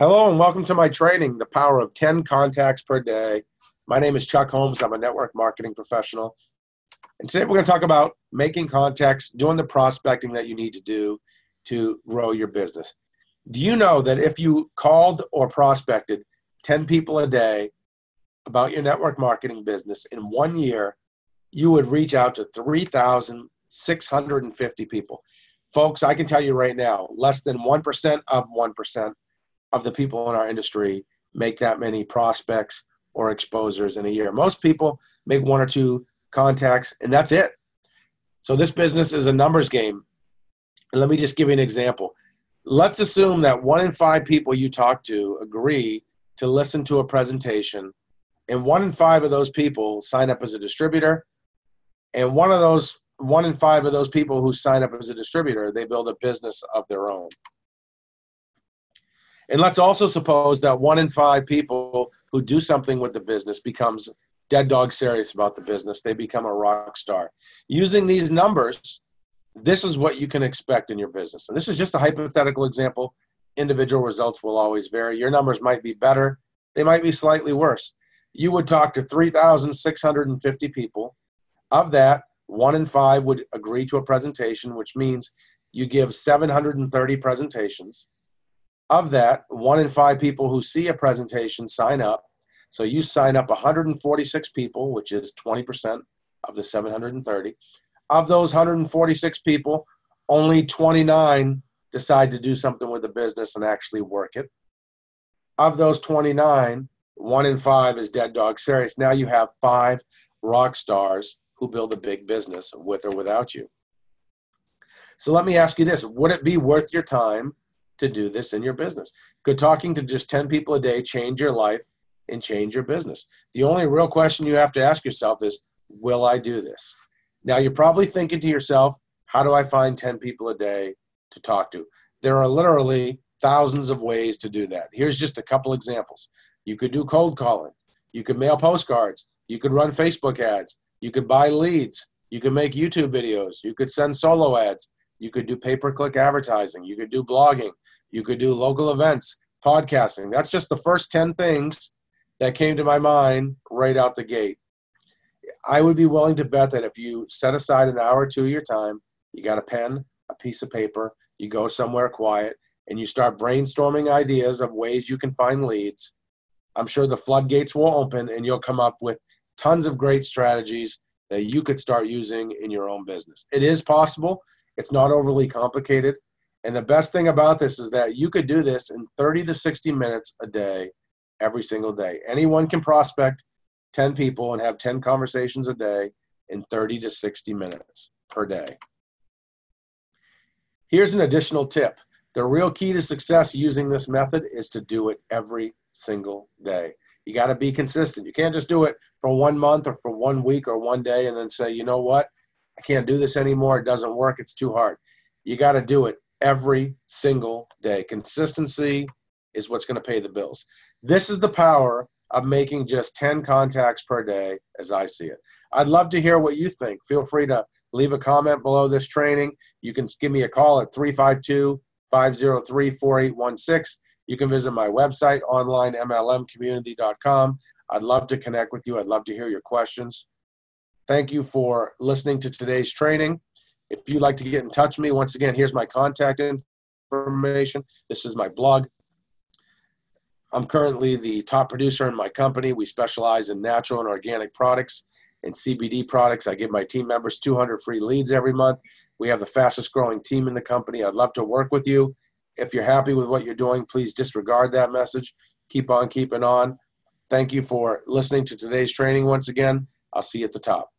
Hello and welcome to my training, The Power of 10 Contacts Per Day. My name is Chuck Holmes. I'm a network marketing professional. And today we're going to talk about making contacts, doing the prospecting that you need to do to grow your business. Do you know that if you called or prospected 10 people a day about your network marketing business in one year, you would reach out to 3,650 people? Folks, I can tell you right now, less than 1% of 1% of the people in our industry make that many prospects or exposures in a year. Most people make one or two contacts, and that's it. So this business is a numbers game. And let me just give you an example. Let's assume that one in five people you talk to agree to listen to a presentation, and one in five of those people sign up as a distributor, and one of those one in five of those people who sign up as a distributor, they build a business of their own. And let's also suppose that one in five people who do something with the business becomes dead dog serious about the business. They become a rock star. Using these numbers, this is what you can expect in your business. And this is just a hypothetical example. Individual results will always vary. Your numbers might be better, they might be slightly worse. You would talk to 3,650 people. Of that, one in five would agree to a presentation, which means you give 730 presentations. Of that, one in five people who see a presentation sign up. So you sign up 146 people, which is 20% of the 730. Of those 146 people, only 29 decide to do something with the business and actually work it. Of those 29, one in five is dead dog serious. Now you have five rock stars who build a big business with or without you. So let me ask you this Would it be worth your time to do this in your business. Could talking to just 10 people a day change your life and change your business? The only real question you have to ask yourself is, will I do this? Now, you're probably thinking to yourself, how do I find 10 people a day to talk to? There are literally thousands of ways to do that. Here's just a couple examples. You could do cold calling. You could mail postcards. You could run Facebook ads. You could buy leads. You could make YouTube videos. You could send solo ads. You could do pay per click advertising. You could do blogging. You could do local events, podcasting. That's just the first 10 things that came to my mind right out the gate. I would be willing to bet that if you set aside an hour or two of your time, you got a pen, a piece of paper, you go somewhere quiet, and you start brainstorming ideas of ways you can find leads, I'm sure the floodgates will open and you'll come up with tons of great strategies that you could start using in your own business. It is possible, it's not overly complicated. And the best thing about this is that you could do this in 30 to 60 minutes a day, every single day. Anyone can prospect 10 people and have 10 conversations a day in 30 to 60 minutes per day. Here's an additional tip. The real key to success using this method is to do it every single day. You got to be consistent. You can't just do it for one month or for one week or one day and then say, you know what? I can't do this anymore. It doesn't work. It's too hard. You got to do it every single day. Consistency is what's going to pay the bills. This is the power of making just 10 contacts per day as I see it. I'd love to hear what you think. Feel free to leave a comment below this training. You can give me a call at 352 503 4816. You can visit my website, onlinemlmcommunity.com. I'd love to connect with you. I'd love to hear your questions. Thank you for listening to today's training. If you'd like to get in touch with me, once again, here's my contact information. This is my blog. I'm currently the top producer in my company. We specialize in natural and organic products and CBD products. I give my team members 200 free leads every month. We have the fastest growing team in the company. I'd love to work with you. If you're happy with what you're doing, please disregard that message. Keep on keeping on. Thank you for listening to today's training once again. I'll see you at the top.